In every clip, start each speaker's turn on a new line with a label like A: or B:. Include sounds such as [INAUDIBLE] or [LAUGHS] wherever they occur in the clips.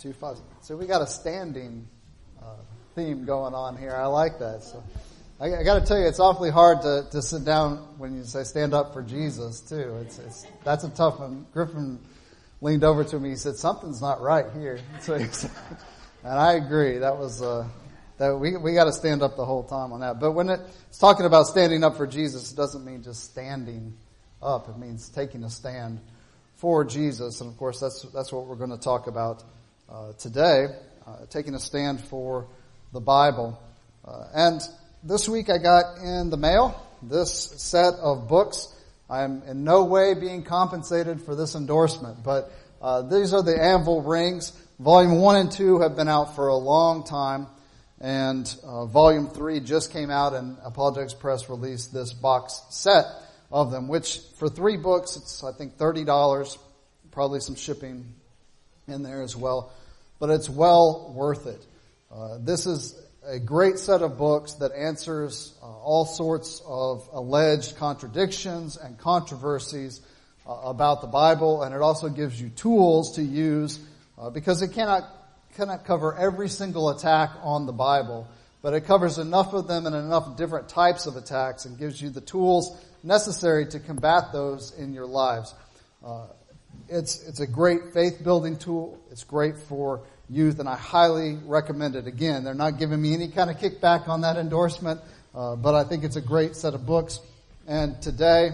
A: Two five. So we got a standing uh, theme going on here. I like that. So I, I got to tell you, it's awfully hard to, to sit down when you say stand up for Jesus too. It's, it's that's a tough one. Griffin leaned over to me. He said something's not right here. [LAUGHS] So he said, and I agree. That was uh, that we we got to stand up the whole time on that. But when it's talking about standing up for Jesus, it doesn't mean just standing up. It means taking a stand for Jesus, and of course that's that's what we're going to talk about uh, today, uh, taking a stand for the Bible. Uh, and this week I got in the mail this set of books. I am in no way being compensated for this endorsement, but uh, these are the Anvil rings. Volume 1 and 2 have been out for a long time, and uh, Volume 3 just came out, and Apologetics Press released this box set of them, which for three books, it's I think $30, probably some shipping in there as well but it's well worth it. Uh, this is a great set of books that answers uh, all sorts of alleged contradictions and controversies uh, about the Bible, and it also gives you tools to use uh, because it cannot cannot cover every single attack on the Bible, but it covers enough of them and enough different types of attacks and gives you the tools necessary to combat those in your lives. It's, it's a great faith building tool. It's great for youth, and I highly recommend it. Again, they're not giving me any kind of kickback on that endorsement, uh, but I think it's a great set of books. And today,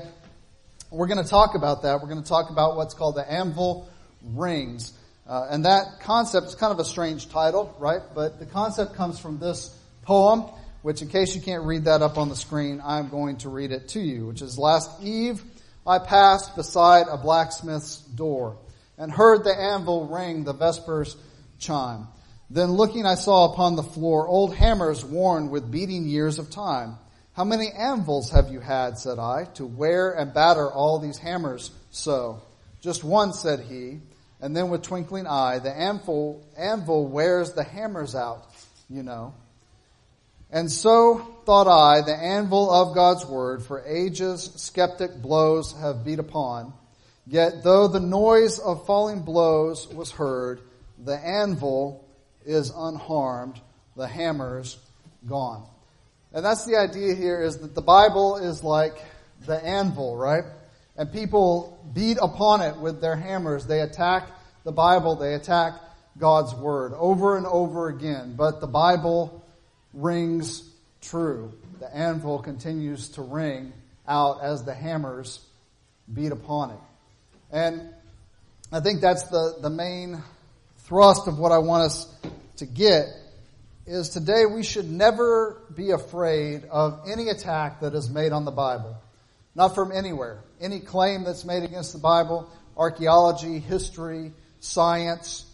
A: we're going to talk about that. We're going to talk about what's called the Anvil Rings. Uh, and that concept is kind of a strange title, right? But the concept comes from this poem, which in case you can't read that up on the screen, I'm going to read it to you, which is last eve I passed beside a blacksmith's door and heard the anvil ring the vespers chime. Then looking I saw upon the floor old hammers worn with beating years of time. How many anvils have you had, said I, to wear and batter all these hammers so? Just one, said he, and then with twinkling eye, the anvil, anvil wears the hammers out, you know. And so thought I, the anvil of God's word for ages skeptic blows have beat upon. Yet though the noise of falling blows was heard, the anvil is unharmed, the hammer's gone. And that's the idea here is that the Bible is like the anvil, right? And people beat upon it with their hammers. They attack the Bible, they attack God's word over and over again. But the Bible rings true. The anvil continues to ring out as the hammers beat upon it. And I think that's the, the main thrust of what I want us to get is today we should never be afraid of any attack that is made on the Bible. Not from anywhere. Any claim that's made against the Bible, archaeology, history, science,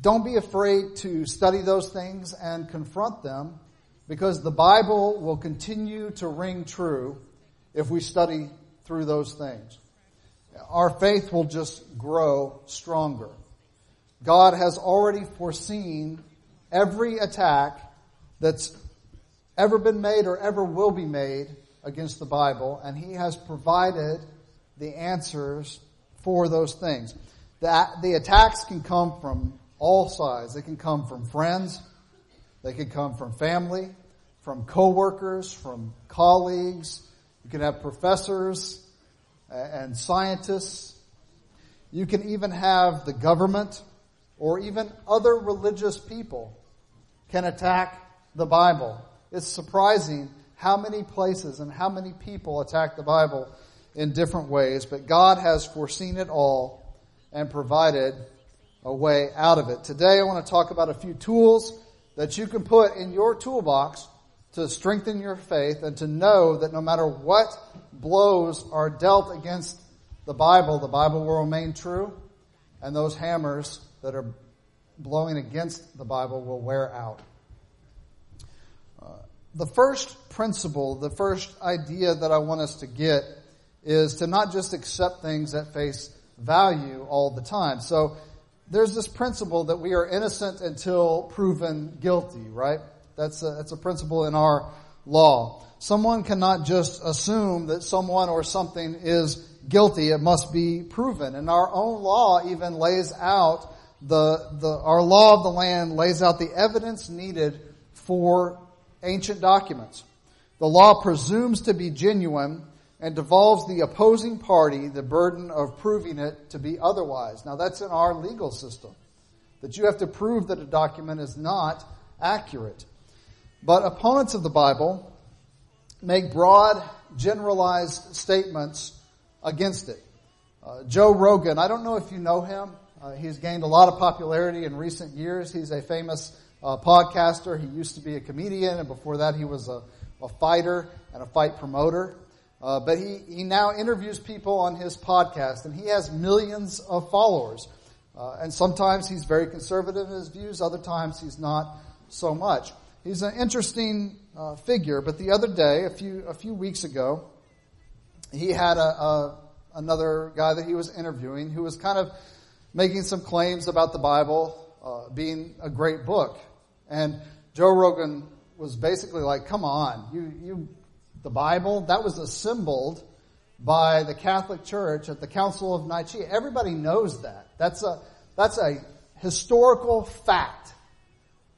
A: don't be afraid to study those things and confront them because the Bible will continue to ring true if we study through those things. Our faith will just grow stronger. God has already foreseen every attack that's ever been made or ever will be made against the Bible, and He has provided the answers for those things. That the attacks can come from all sides. They can come from friends. They can come from family, from coworkers, from colleagues. You can have professors and scientists. You can even have the government or even other religious people can attack the Bible. It's surprising how many places and how many people attack the Bible in different ways, but God has foreseen it all and provided a way out of it. Today I want to talk about a few tools that you can put in your toolbox to strengthen your faith and to know that no matter what blows are dealt against the Bible, the Bible will remain true and those hammers that are blowing against the Bible will wear out. Uh, the first principle, the first idea that I want us to get is to not just accept things at face value all the time. So there's this principle that we are innocent until proven guilty, right? That's a, that's a principle in our law. Someone cannot just assume that someone or something is guilty. It must be proven. And our own law even lays out the, the, our law of the land lays out the evidence needed for ancient documents. The law presumes to be genuine and devolves the opposing party the burden of proving it to be otherwise. Now that's in our legal system. That you have to prove that a document is not accurate. But opponents of the Bible make broad, generalized statements against it. Uh, Joe Rogan, I don't know if you know him. Uh, he's gained a lot of popularity in recent years. He's a famous uh, podcaster. He used to be a comedian, and before that, he was a, a fighter and a fight promoter. Uh, but he, he now interviews people on his podcast, and he has millions of followers. Uh, and sometimes he's very conservative in his views, other times he's not so much. He's an interesting uh, figure, but the other day, a few, a few weeks ago, he had a, a, another guy that he was interviewing who was kind of making some claims about the Bible uh, being a great book. And Joe Rogan was basically like, come on, you, you the Bible, that was assembled by the Catholic Church at the Council of Nicaea. Everybody knows that. That's a, that's a historical fact.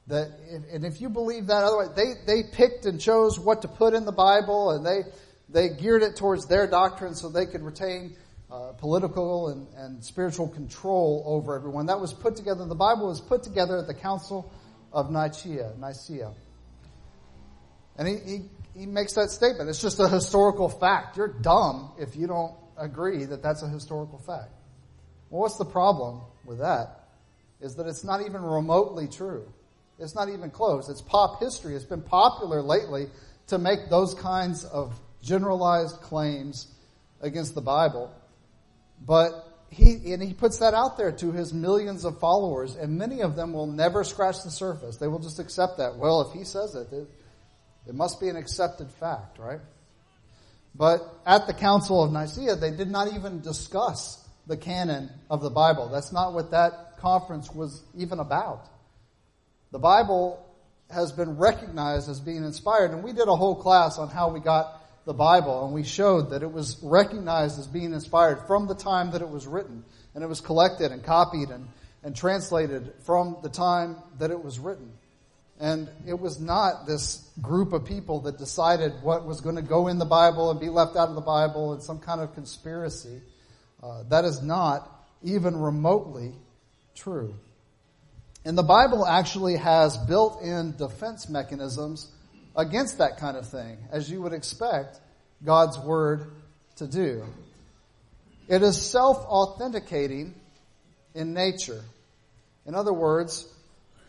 A: That, and if you believe that, otherwise, they, they picked and chose what to put in the Bible and they, they geared it towards their doctrine so they could retain uh, political and, and spiritual control over everyone. That was put together, the Bible was put together at the Council of Nicaea. Nicaea. And he, he he makes that statement. It's just a historical fact. You're dumb if you don't agree that that's a historical fact. Well, what's the problem with that? Is that it's not even remotely true. It's not even close. It's pop history. It's been popular lately to make those kinds of generalized claims against the Bible. But he, and he puts that out there to his millions of followers, and many of them will never scratch the surface. They will just accept that. Well, if he says it, it it must be an accepted fact, right? But at the Council of Nicaea, they did not even discuss the canon of the Bible. That's not what that conference was even about. The Bible has been recognized as being inspired, and we did a whole class on how we got the Bible, and we showed that it was recognized as being inspired from the time that it was written, and it was collected and copied and, and translated from the time that it was written. And it was not this group of people that decided what was going to go in the Bible and be left out of the Bible in some kind of conspiracy. Uh, that is not even remotely true. And the Bible actually has built in defense mechanisms against that kind of thing, as you would expect God's Word to do. It is self authenticating in nature. In other words,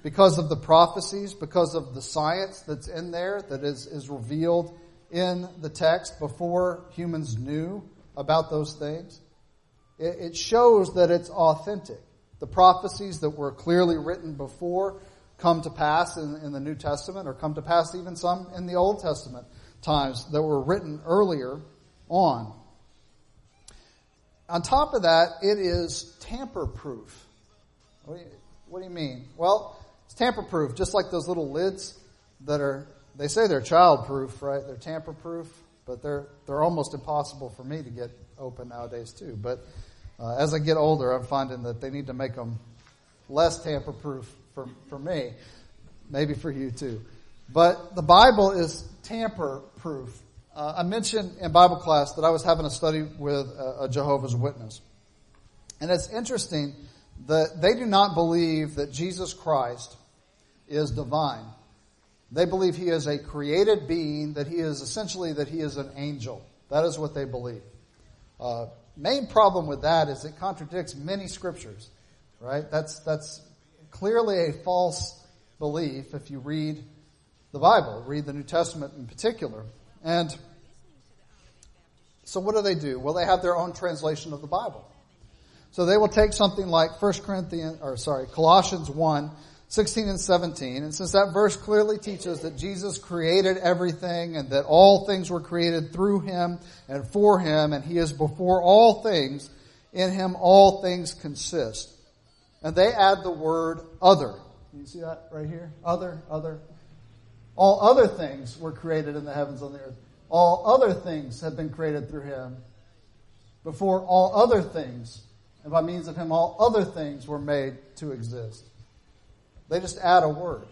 A: because of the prophecies, because of the science that's in there that is, is revealed in the text before humans knew about those things. It, it shows that it's authentic. The prophecies that were clearly written before come to pass in, in the New Testament or come to pass even some in the Old Testament times that were written earlier on. On top of that, it is tamper proof. What do, you, mean? Well, it's tamper proof, just like those little lids that are, they say they're child proof, right? They're tamper proof, but they're, they're almost impossible for me to get open nowadays too. But uh, as I get older, I'm finding that they need to make them less tamper proof for, for me, maybe for you too. But the Bible is tamper proof. Uh, I mentioned in Bible class that I was having a study with a, a Jehovah's Witness. And it's interesting that they do not believe that Jesus Christ is divine. They believe he is a created being, that he is essentially that he is an angel. That is what they believe. Uh, main problem with that is it contradicts many scriptures, right? That's that's clearly a false belief if you read the Bible, read the New Testament in particular. And so what do they do? Well, they have their own translation of the Bible. So they will take something like 1 Corinthians, or sorry, Colossians 1, 16 and 17. And since that verse clearly teaches that Jesus created everything and that all things were created through him and for him and he is before all things, in him all things consist. And they add the word other. You see that right here? Other, other. All other things were created in the heavens and the earth. All other things have been created through him before all other things and by means of him all other things were made to exist. They just add a word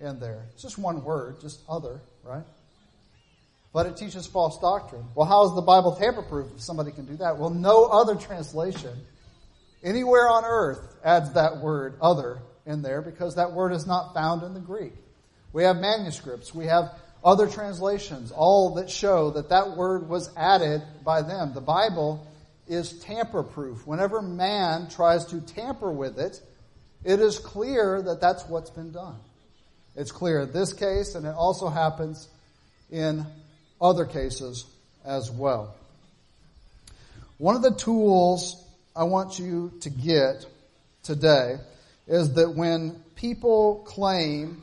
A: in there. It's just one word, just other, right? But it teaches false doctrine. Well, how is the Bible tamper proof if somebody can do that? Well, no other translation anywhere on earth adds that word other in there because that word is not found in the Greek. We have manuscripts. We have other translations, all that show that that word was added by them. The Bible is tamper proof. Whenever man tries to tamper with it, it is clear that that's what's been done. It's clear in this case, and it also happens in other cases as well. One of the tools I want you to get today is that when people claim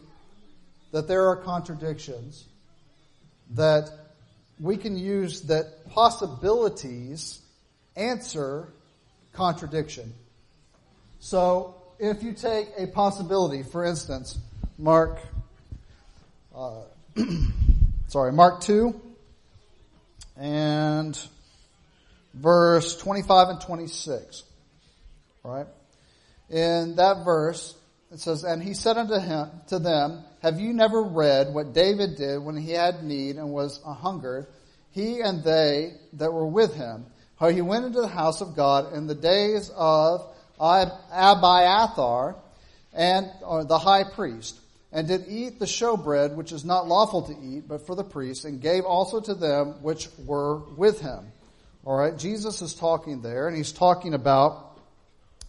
A: that there are contradictions, that we can use that possibilities answer contradiction. So if you take a possibility, for instance, Mark, uh, [CLEARS THROAT] sorry, Mark 2 and verse 25 and 26. All right? In that verse, it says, And he said unto him, to them, Have you never read what David did when he had need and was a hungered, he and they that were with him, how he went into the house of God in the days of Abiathar and the high priest, and did eat the showbread which is not lawful to eat, but for the priests, and gave also to them which were with him. All right, Jesus is talking there, and he's talking about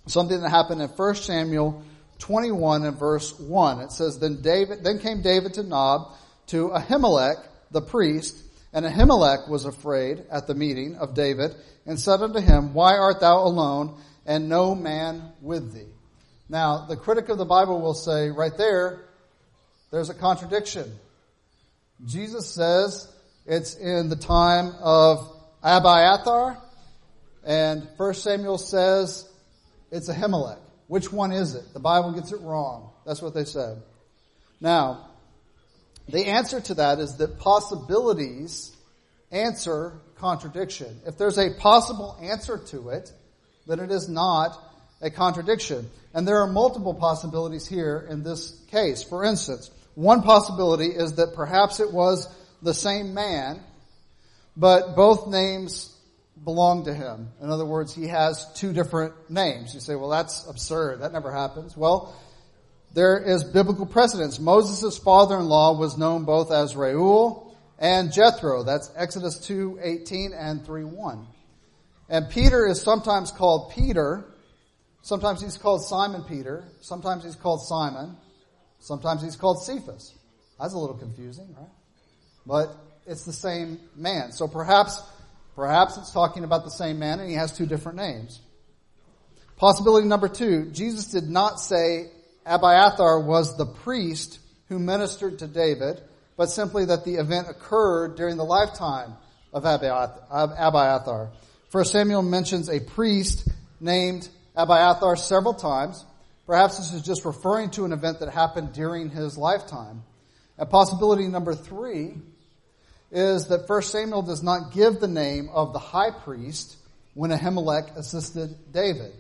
A: something that happened in 1 Samuel 21 and verse 1. It says, Then David, then came David to Nob to Ahimelech, the priest, and Ahimelech was afraid at the meeting of David, and said unto him, Why art thou alone, and no man with thee? Now, the critic of the Bible will say, right there, there's a contradiction. Jesus says it's in the time of Abiathar, and 1 Samuel says it's Ahimelech. Which one is it? The Bible gets it wrong. That's what they said. Now, the answer to that is that possibilities answer contradiction. If there's a possible answer to it, then it is not a contradiction. And there are multiple possibilities here in this case. For instance, one possibility is that perhaps it was the same man but both names belong to him. In other words, he has two different names. You say, well, that's absurd. That never happens. Well, there is biblical precedence. Moses' father-in-law was known both as Reuel and Jethro. That's Exodus 2:18 and 3:1. And Peter is sometimes called Peter. Sometimes he's called Simon Peter. Sometimes he's called Simon. Sometimes he's called Cephas. That's a little confusing, right? But it's the same man. So perhaps, perhaps it's talking about the same man and he has two different names. Possibility number two, Jesus did not say Abiathar was the priest who ministered to David, but simply that the event occurred during the lifetime of Abiathar. First Samuel mentions a priest named Abiathar several times. Perhaps this is just referring to an event that happened during his lifetime. And possibility number three is that 1 Samuel does not give the name of the high priest when Ahimelech assisted David.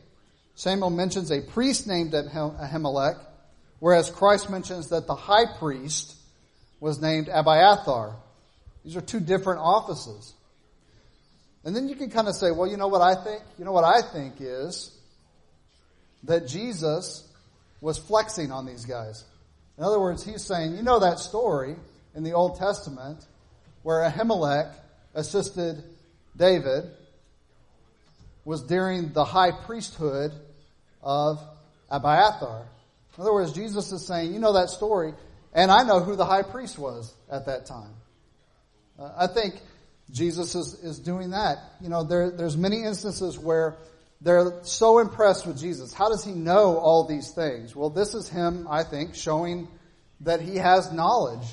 A: Samuel mentions a priest named Ahimelech, whereas Christ mentions that the high priest was named Abiathar. These are two different offices. And then you can kind of say, well, you know what I think? You know what I think is that Jesus was flexing on these guys. In other words, he's saying, you know that story in the Old Testament where Ahimelech assisted David was during the high priesthood of Abiathar. In other words, Jesus is saying, you know that story, and I know who the high priest was at that time. Uh, I think Jesus is, is doing that. You know, there, there's many instances where they're so impressed with Jesus. How does he know all these things? Well, this is him, I think, showing that he has knowledge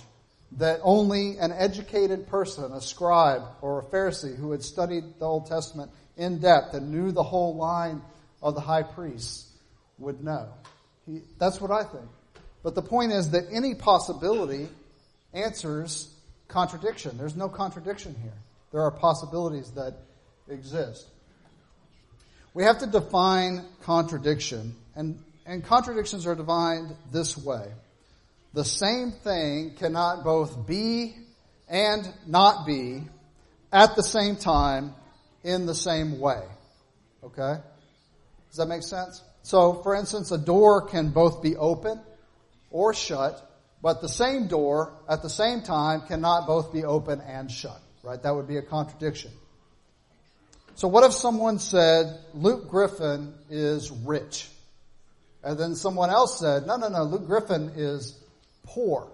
A: that only an educated person, a scribe or a Pharisee who had studied the Old Testament in depth and knew the whole line of the high priests would know. He, that's what I think. But the point is that any possibility answers contradiction. There's no contradiction here. There are possibilities that exist. we have to define contradiction. And, and contradictions are defined this way. The same thing cannot both be and not be at the same time in the same way. Okay? Does that make sense? So, for instance, a door can both be open or shut, but the same door at the same time cannot both be open and shut. Right? That would be a contradiction. So what if someone said, Luke Griffin is rich? And then someone else said, no, no, no, Luke Griffin is poor.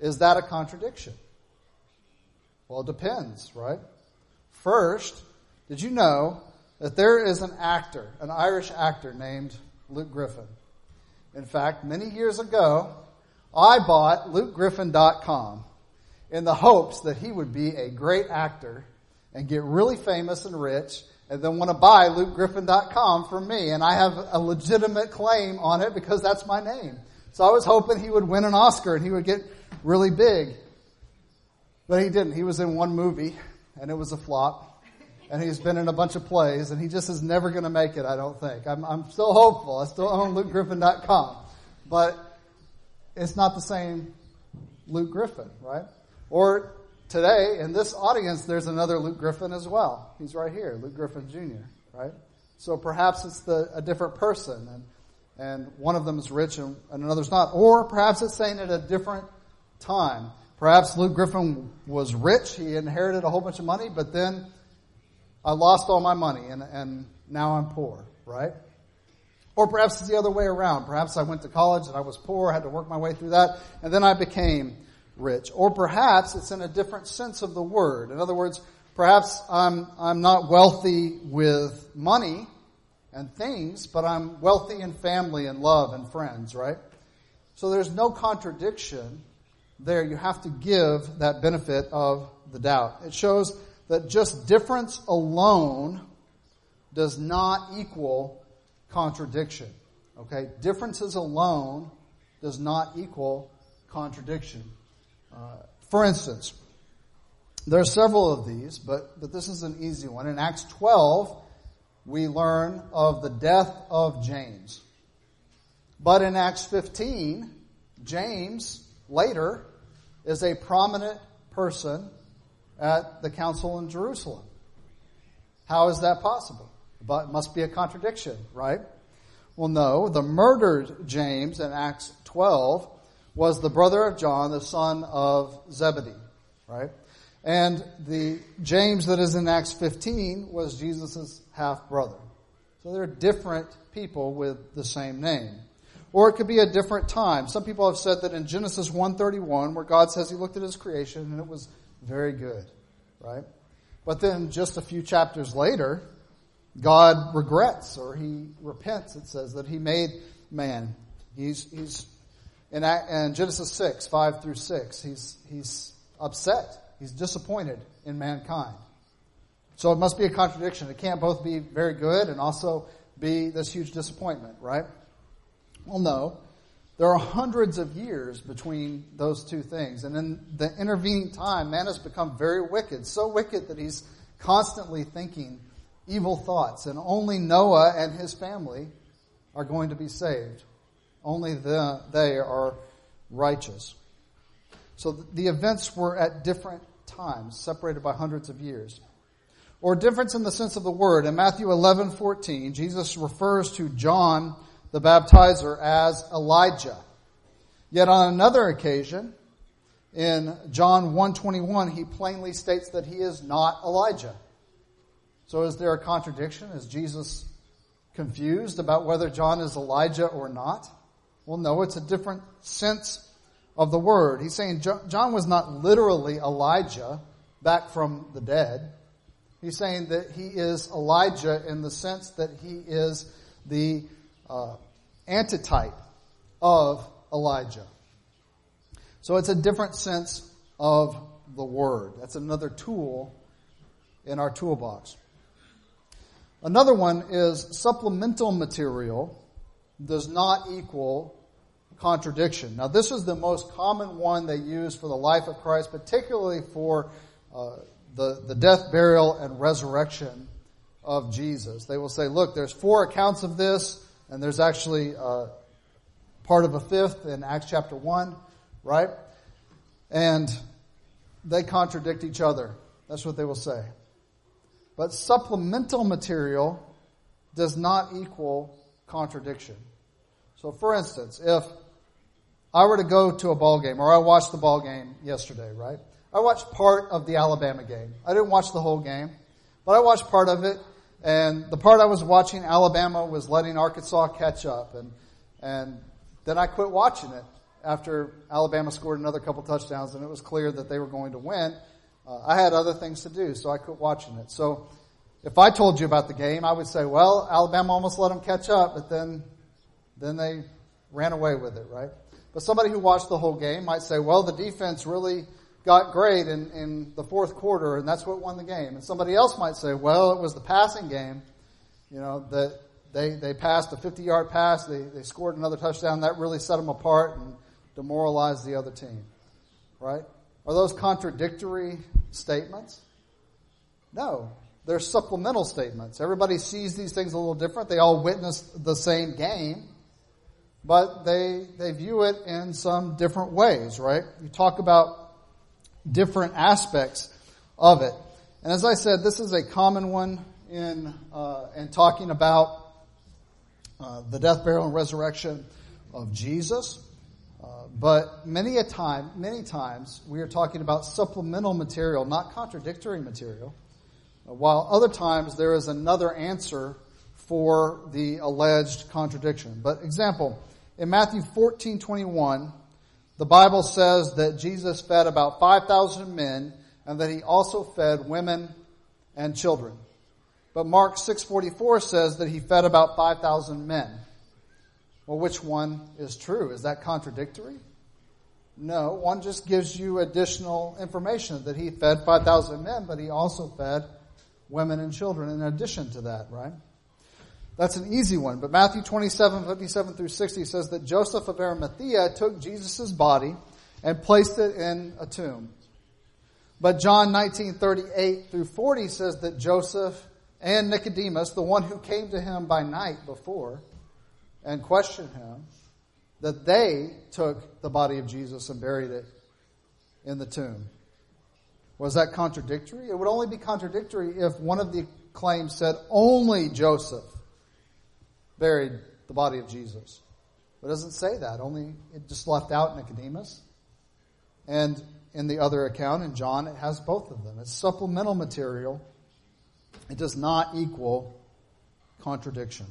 A: Is that a contradiction? Well, it depends, right? First, did you know that there is an actor, an Irish actor named Luke Griffin? In fact, many years ago, I bought lukegriffin.com in the hopes that he would be a great actor and get really famous and rich and then want to buy lukegriffin.com from me. And I have a legitimate claim on it because that's my name. So I was hoping he would win an Oscar and he would get really big. But he didn't. He was in one movie and it was a flop. And he's been in a bunch of plays and he just is never going to make it, I don't think. I'm, I'm still hopeful. I still own lukegriffin.com. But it's not the same Luke Griffin, right? Or today in this audience, there's another Luke Griffin as well. He's right here, Luke Griffin Jr., right? So perhaps it's the, a different person and, and one of them is rich and, and another's not. Or perhaps it's saying at a different time. Perhaps Luke Griffin was rich. He inherited a whole bunch of money, but then I lost all my money and, and now I'm poor, right? Or perhaps it's the other way around. Perhaps I went to college and I was poor, had to work my way through that, and then I became rich. Or perhaps it's in a different sense of the word. In other words, perhaps I'm, I'm not wealthy with money and things, but I'm wealthy in family and love and friends, right? So there's no contradiction there. You have to give that benefit of the doubt. It shows that just difference alone does not equal contradiction. Okay? Differences alone does not equal contradiction. Uh, for instance, there are several of these, but, but this is an easy one. In Acts 12, we learn of the death of James. But in Acts 15, James later is a prominent person at the council in Jerusalem. How is that possible? But it must be a contradiction, right? Well, no. The murdered James in Acts 12 was the brother of John, the son of Zebedee, right? And the James that is in Acts 15 was Jesus' half brother. So they're different people with the same name. Or it could be a different time. Some people have said that in Genesis 131, where God says he looked at his creation and it was very good, right? But then just a few chapters later, God regrets or he repents. It says that he made man. He's, he's in, in Genesis 6, 5 through 6, he's, he's upset. He's disappointed in mankind. So it must be a contradiction. It can't both be very good and also be this huge disappointment, right? Well, no. There are hundreds of years between those two things. And in the intervening time, man has become very wicked. So wicked that he's constantly thinking evil thoughts. And only Noah and his family are going to be saved. Only the, they are righteous. So the events were at different times, separated by hundreds of years. Or difference in the sense of the word. In Matthew 11, 14, Jesus refers to John the baptizer as Elijah. Yet on another occasion, in John 121, he plainly states that he is not Elijah. So is there a contradiction? Is Jesus confused about whether John is Elijah or not? Well, no, it's a different sense of the word. He's saying John was not literally Elijah back from the dead. He's saying that he is Elijah in the sense that he is the uh, antitype of Elijah. So it's a different sense of the word. That's another tool in our toolbox. Another one is supplemental material does not equal contradiction. Now, this is the most common one they use for the life of Christ, particularly for uh, the, the death, burial, and resurrection of Jesus. They will say, look, there's four accounts of this, and there's actually uh, part of a fifth in Acts chapter 1, right? And they contradict each other. That's what they will say. But supplemental material does not equal contradiction. So, for instance, if I were to go to a ball game, or I watched the ball game yesterday, right? I watched part of the Alabama game. I didn't watch the whole game, but I watched part of it. And the part I was watching, Alabama was letting Arkansas catch up, and and then I quit watching it after Alabama scored another couple touchdowns, and it was clear that they were going to win. Uh, I had other things to do, so I quit watching it. So if I told you about the game, I would say, well, Alabama almost let them catch up, but then, then they ran away with it, right? But somebody who watched the whole game might say, well, the defense really got great in, in the fourth quarter, and that's what won the game. And somebody else might say, well, it was the passing game, you know, that they, they passed a 50 yard pass, they, they scored another touchdown, that really set them apart and demoralized the other team, right? Are those contradictory statements? No. They're supplemental statements. Everybody sees these things a little different. They all witness the same game, but they, they view it in some different ways, right? You talk about different aspects of it. And as I said, this is a common one in, uh, in talking about uh, the death, burial, and resurrection of Jesus. But many a time, many times, we are talking about supplemental material, not contradictory material. While other times there is another answer for the alleged contradiction. But example, in Matthew 14, 21, the Bible says that Jesus fed about 5,000 men and that he also fed women and children. But Mark 6:44 says that he fed about 5,000 men. Well, which one is true? Is that contradictory? No, one just gives you additional information that he fed 5,000 men, but he also fed women and children in addition to that, right? That's an easy one. But Matthew 27, 57 through 60 says that Joseph of Arimathea took Jesus' body and placed it in a tomb. But John 19, 38 through 40 says that Joseph and Nicodemus, the one who came to him by night before and questioned him, that they took the body of Jesus and buried it in the tomb. Was that contradictory? It would only be contradictory if one of the claims said only Joseph buried the body of Jesus. But it doesn't say that. Only it just left out Nicodemus. And in the other account, in John, it has both of them. It's supplemental material. It does not equal contradiction.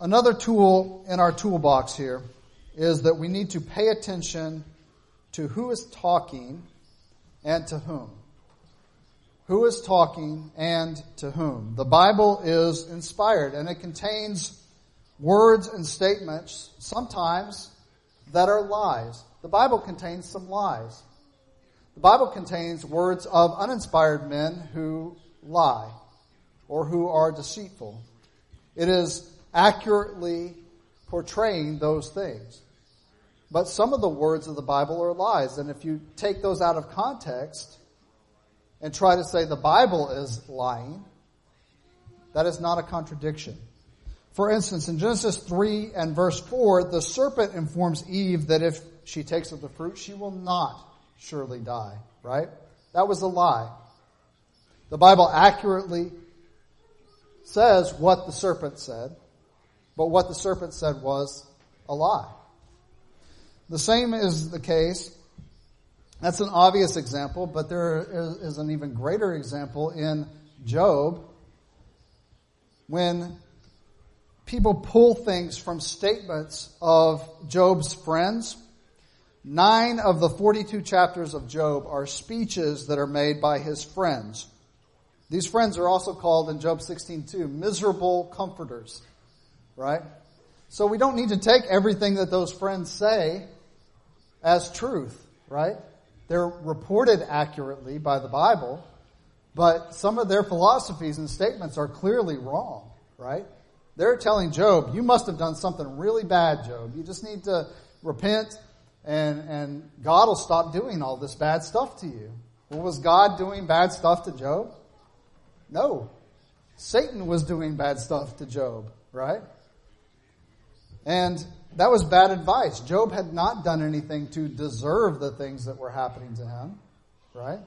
A: Another tool in our toolbox here is that we need to pay attention to who is talking and to whom. Who is talking and to whom? The Bible is inspired and it contains words and statements sometimes that are lies. The Bible contains some lies. The Bible contains words of uninspired men who lie or who are deceitful. It is accurately portraying those things. But some of the words of the Bible are lies, and if you take those out of context and try to say the Bible is lying, that is not a contradiction. For instance, in Genesis 3 and verse 4, the serpent informs Eve that if she takes of the fruit, she will not surely die, right? That was a lie. The Bible accurately says what the serpent said. But what the serpent said was a lie. The same is the case. That's an obvious example, but there is an even greater example in Job when people pull things from statements of Job's friends. Nine of the 42 chapters of Job are speeches that are made by his friends. These friends are also called in Job 16:2 miserable comforters right? So we don't need to take everything that those friends say as truth, right? They're reported accurately by the Bible, but some of their philosophies and statements are clearly wrong, right? They're telling Job, you must have done something really bad, Job. You just need to repent and, and God will stop doing all this bad stuff to you. Well, was God doing bad stuff to Job? No. Satan was doing bad stuff to Job, right? And that was bad advice. Job had not done anything to deserve the things that were happening to him, right?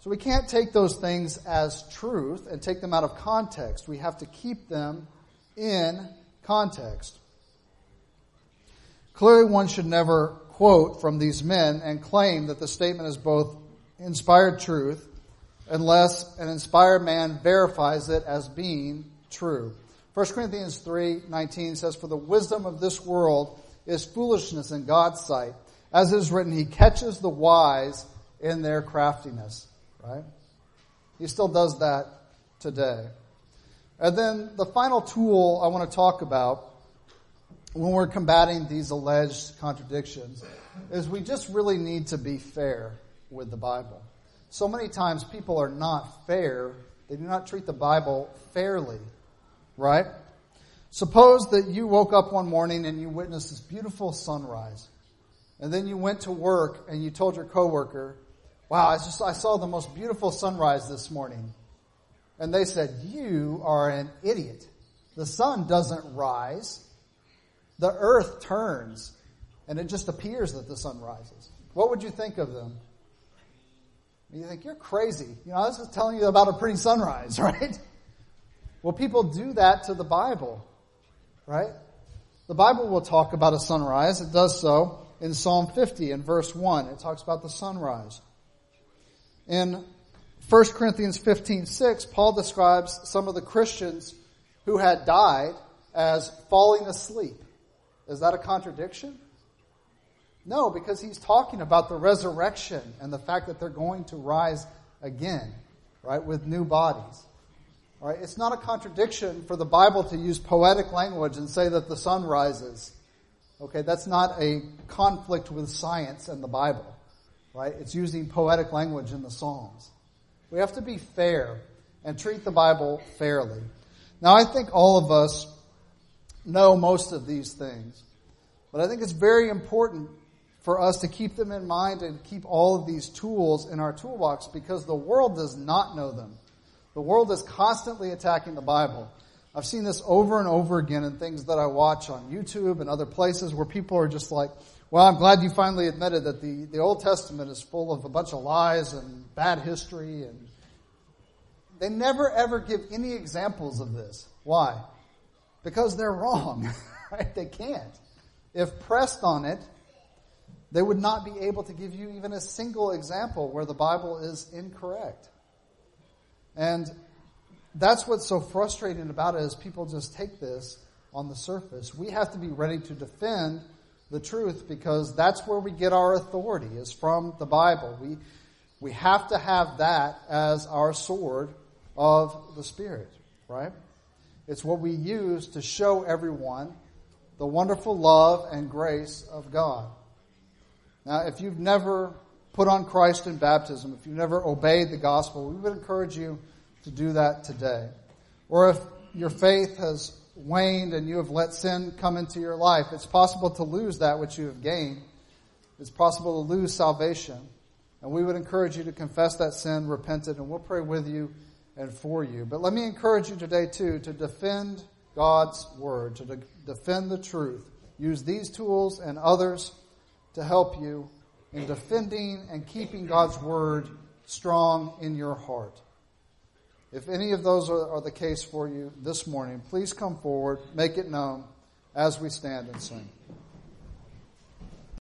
A: So we can't take those things as truth and take them out of context. We have to keep them in context. Clearly, one should never quote from these men and claim that the statement is both inspired truth unless an inspired man verifies it as being true. 1 Corinthians 3:19 says for the wisdom of this world is foolishness in God's sight as it is written he catches the wise in their craftiness right he still does that today and then the final tool I want to talk about when we're combating these alleged contradictions is we just really need to be fair with the Bible. So many times people are not fair. They do not treat the Bible fairly, right? Suppose that you woke up one morning and you witnessed this beautiful sunrise. And then you went to work and you told your coworker, wow, I just, I saw the most beautiful sunrise this morning. And they said, you are an idiot. The sun doesn't rise. The earth turns and it just appears that the sun rises. What would you think of them? You think, you're crazy. You know, I was just telling you about a pretty sunrise, [LAUGHS] right? Well, people do that to the Bible, right? The Bible will talk about a sunrise. It does so in Psalm 50 in verse 1. It talks about the sunrise. In 1 Corinthians 15, 6, Paul describes some of the Christians who had died as falling asleep. Is that a contradiction? No, because he's talking about the resurrection and the fact that they're going to rise again, right, with new bodies. It's not a contradiction for the Bible to use poetic language and say that the sun rises. Okay, that's not a conflict with science and the Bible. Right? It's using poetic language in the Psalms. We have to be fair and treat the Bible fairly. Now, I think all of us know most of these things, but I think it's very important for us to keep them in mind and keep all of these tools in our toolbox because the world does not know them. The world is constantly attacking the Bible. I've seen this over and over again in things that I watch on YouTube and other places where people are just like, well, I'm glad you finally admitted that the, the Old Testament is full of a bunch of lies and bad history and they never ever give any examples of this. Why? Because they're wrong, [LAUGHS] right? They can't. If pressed on it, they would not be able to give you even a single example where the Bible is incorrect. And that's what's so frustrating about it is people just take this on the surface. We have to be ready to defend the truth because that's where we get our authority is from the Bible. We we have to have that as our sword of the Spirit, right? It's what we use to show everyone the wonderful love and grace of God. Now, if you've never put on Christ in baptism, if you've never obeyed the gospel, we would encourage you to do that today. Or if your faith has waned and you have let sin come into your life, it's possible to lose that which you have gained. It's possible to lose salvation. And we would encourage you to confess that sin, repent it, and we'll pray with you and for you. But let me encourage you today, too, to defend God's word, to de- defend the truth. Use these tools and others to help you in defending and keeping God's word strong in your heart. If any of those are, are, the case for you this morning, please come forward, make it known as we stand and sing.